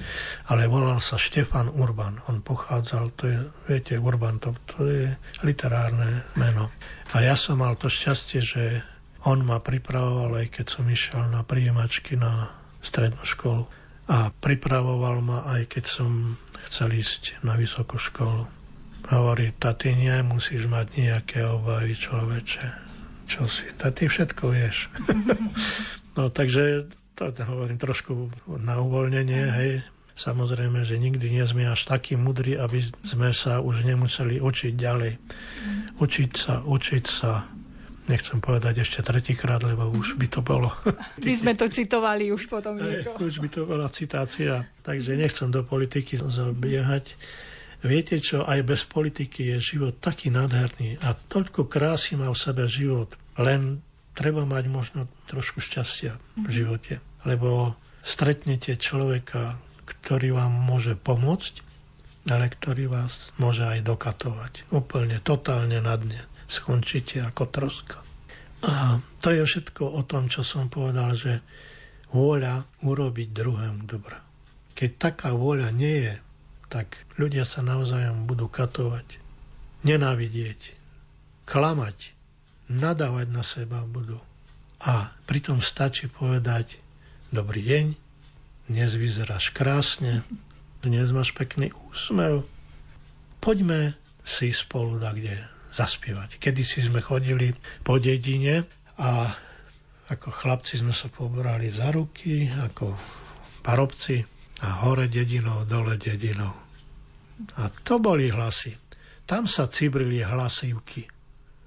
ale volal sa Štefan Urban. On pochádzal, to je, viete, Urban, to, to je literárne meno. A ja som mal to šťastie, že on ma pripravoval, aj keď som išiel na príjemačky na strednú školu a pripravoval ma aj keď som chcel ísť na vysokú školu. Hovorí, ty nemusíš mať nejaké obavy človeče. Čo si? Ta ty všetko vieš. no takže to hovorím trošku na uvoľnenie, hej. Samozrejme, že nikdy nie sme až takí mudrí, aby sme sa už nemuseli učiť ďalej. Učiť sa, učiť sa, nechcem povedať ešte tretíkrát, lebo už by to bolo. My sme to citovali už potom nieko. Už by to bola citácia, takže nechcem do politiky zabiehať. Viete čo, aj bez politiky je život taký nádherný a toľko krásy má v sebe život. Len treba mať možno trošku šťastia v živote, lebo stretnete človeka, ktorý vám môže pomôcť, ale ktorý vás môže aj dokatovať. Úplne, totálne na dne skončíte ako troska. A to je všetko o tom, čo som povedal, že vôľa urobiť druhému dobro. Keď taká vôľa nie je, tak ľudia sa navzájom budú katovať, nenávidieť, klamať, nadávať na seba budú. A pritom stačí povedať, dobrý deň, dnes vyzeráš krásne, dnes máš pekný úsmev, poďme si spolu da kde zaspievať. Kedy si sme chodili po dedine a ako chlapci sme sa pobrali za ruky, ako parobci a hore dedinou, dole dedinou. A to boli hlasy. Tam sa cibrili hlasivky.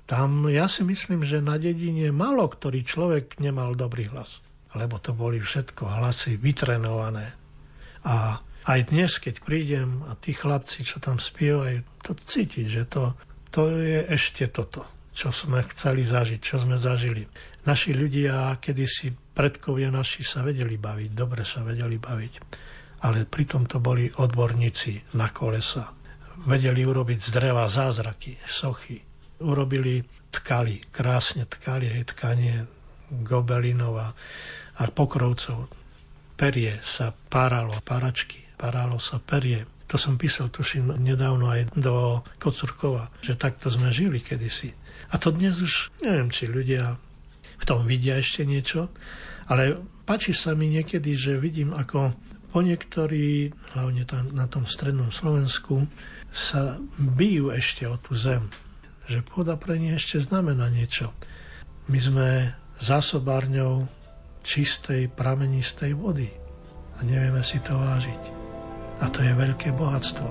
Tam ja si myslím, že na dedine malo ktorý človek nemal dobrý hlas. Lebo to boli všetko hlasy vytrenované. A aj dnes, keď prídem a tí chlapci, čo tam spievajú, to cítiť, že to, to je ešte toto, čo sme chceli zažiť, čo sme zažili. Naši ľudia, kedysi predkovia naši sa vedeli baviť, dobre sa vedeli baviť, ale pritom to boli odborníci na kolesa. Vedeli urobiť z dreva zázraky, sochy. Urobili tkali, krásne tkali, aj tkanie gobelinov a, pokrovcov. Perie sa páralo, paračky, paralo sa perie to som písal, tuším, nedávno aj do Kocurkova, že takto sme žili kedysi. A to dnes už, neviem, či ľudia v tom vidia ešte niečo, ale páči sa mi niekedy, že vidím, ako po niektorí, hlavne tam na tom strednom Slovensku, sa bijú ešte o tú zem. Že pôda pre nie ešte znamená niečo. My sme zásobárňou čistej, pramenistej vody a nevieme si to vážiť. A to je veľké bohatstvo.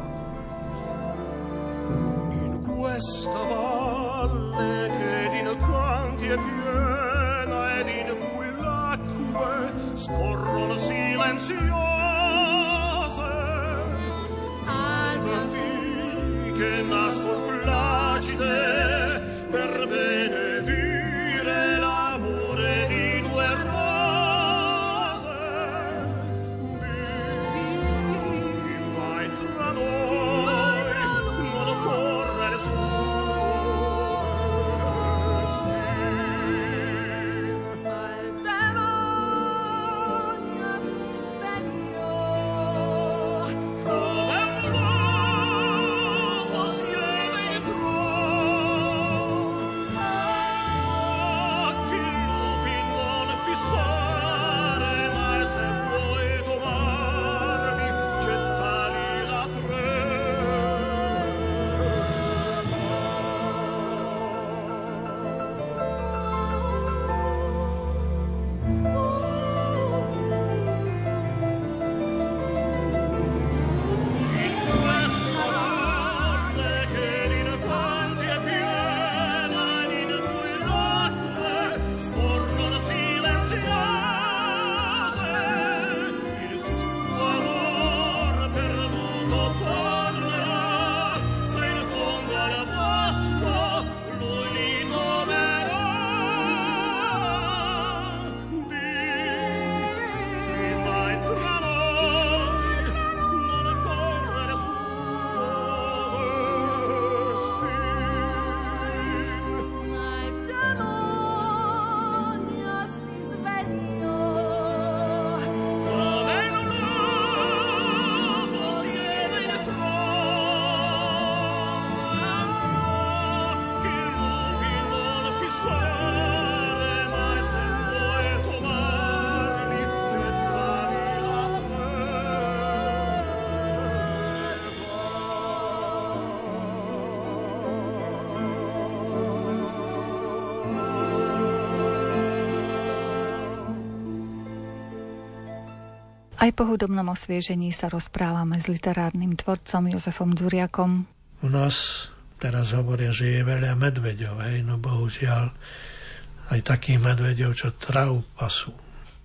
In questa valle che din canti è piena ed in cui l'acque scorrono silenziose alberi che Aj po hudobnom osviežení sa rozprávame s literárnym tvorcom Jozefom Duriakom. U nás teraz hovoria, že je veľa medveďov, hej, no bohužiaľ aj takých medveďov, čo travu pasú.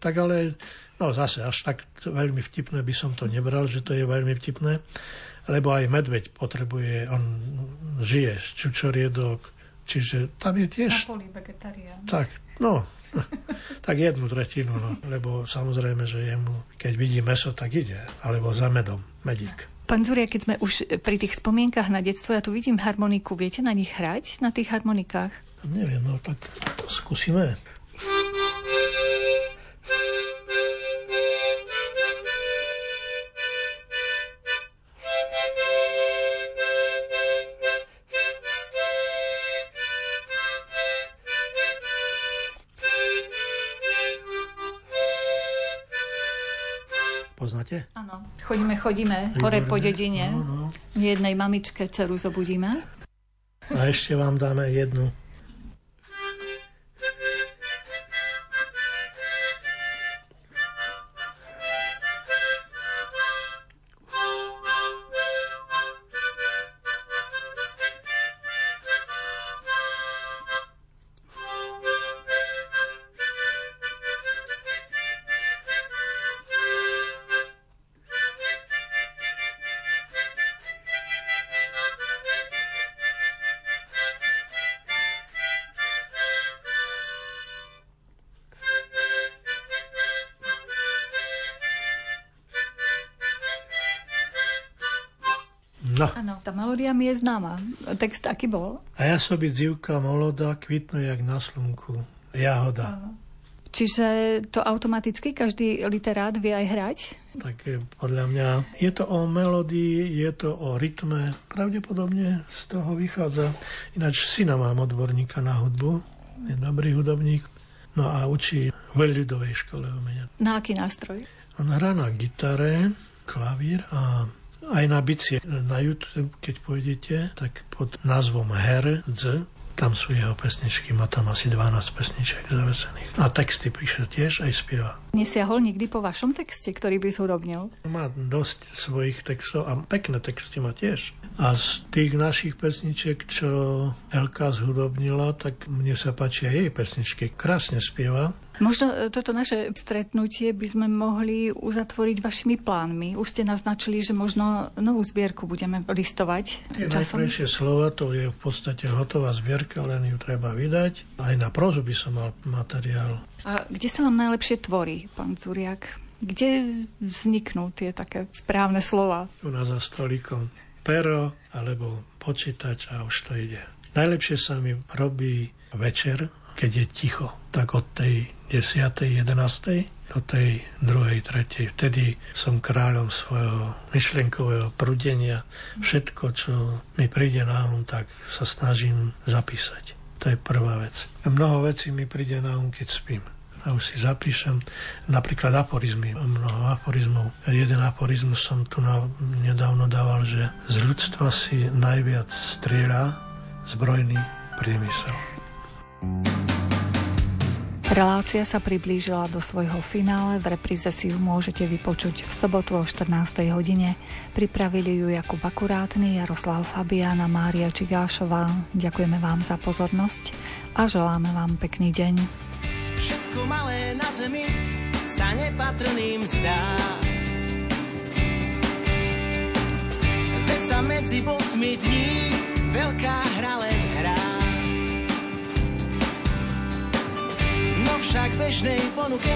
Tak ale, no zase, až tak veľmi vtipné by som to nebral, že to je veľmi vtipné, lebo aj medveď potrebuje, on žije z čučoriedok, čiže tam je tiež... Tak, no, tak jednu tretinu, no. lebo samozrejme, že jemu, keď vidí meso, tak ide, alebo za medom, medík. Pán Zuria, keď sme už pri tých spomienkach na detstvo, ja tu vidím harmoniku, viete na nich hrať, na tých harmonikách? Neviem, no tak skúsime. Poznáte? Áno. Chodíme, chodíme hore po dedine. No, no. Jednej mamičke dceru zobudíme. A ešte vám dáme jednu melódia mi je známa. Text aký bol? A ja so byť zivka moloda, kvitnú jak na slnku. Jahoda. Aha. Čiže to automaticky každý literát vie aj hrať? Tak podľa mňa je to o melódii, je to o rytme. Pravdepodobne z toho vychádza. Ináč syna mám odborníka na hudbu. Je dobrý hudobník. No a učí v ľudovej škole umenia. Na aký nástroj? On hrá na gitare, klavír a aj na bicie na YouTube, keď pôjdete, tak pod názvom Her Z, tam sú jeho pesničky, má tam asi 12 pesniček zavesených. A texty píše tiež, aj spieva. Nesiahol nikdy po vašom texte, ktorý by zhudobnil? Má dosť svojich textov a pekné texty má tiež. A z tých našich pesniček, čo Elka zhudobnila, tak mne sa páčia jej pesničky. Krásne spieva Možno e, toto naše stretnutie by sme mohli uzatvoriť vašimi plánmi. Už ste naznačili, že možno novú zbierku budeme listovať. Tie najkrajšie slova, to je v podstate hotová zbierka, len ju treba vydať. Aj na prozu by som mal materiál. A kde sa vám najlepšie tvorí, pán Curiak? Kde vzniknú tie také správne slova? U nás za stolikom pero alebo počítač a už to ide. Najlepšie sa mi robí večer, keď je ticho, tak od tej 10. 11. do tej 2. 3. Vtedy som kráľom svojho myšlienkového prudenia. Všetko, čo mi príde na um, tak sa snažím zapísať. To je prvá vec. Mnoho vecí mi príde na um, keď spím a už si zapíšem napríklad aforizmy, mnoho aforizmov. Jeden aforizmus som tu na, nedávno dával, že z ľudstva si najviac strieľa zbrojný priemysel. Relácia sa priblížila do svojho finále, v repríze si ju môžete vypočuť v sobotu o 14. hodine. Pripravili ju Jakub Akurátny, Jaroslav Fabián a Mária Čigášová. Ďakujeme vám za pozornosť a želáme vám pekný deň. Všetko malé na zemi sa nepatrným zdá. Veď sa medzi bosmi dní veľká hra len však v bežnej ponuke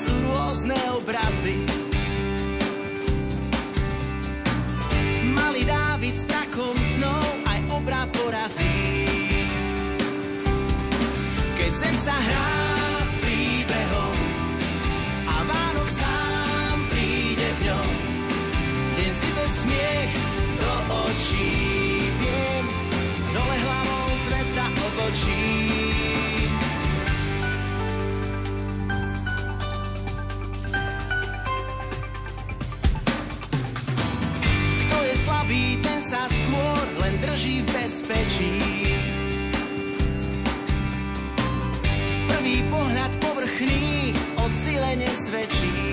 sú rôzne obrazy. Malý Dávid s takom snou aj obra porazí. Keď zem sa hrá s príbehom a Vánok sám príde v ňom, deň si bez smiech do očí viem, dole hlavou svet sa otočí. Sa skôr len drží v bezpečí. Prvý pohľad povrchný o sile nesvedčí.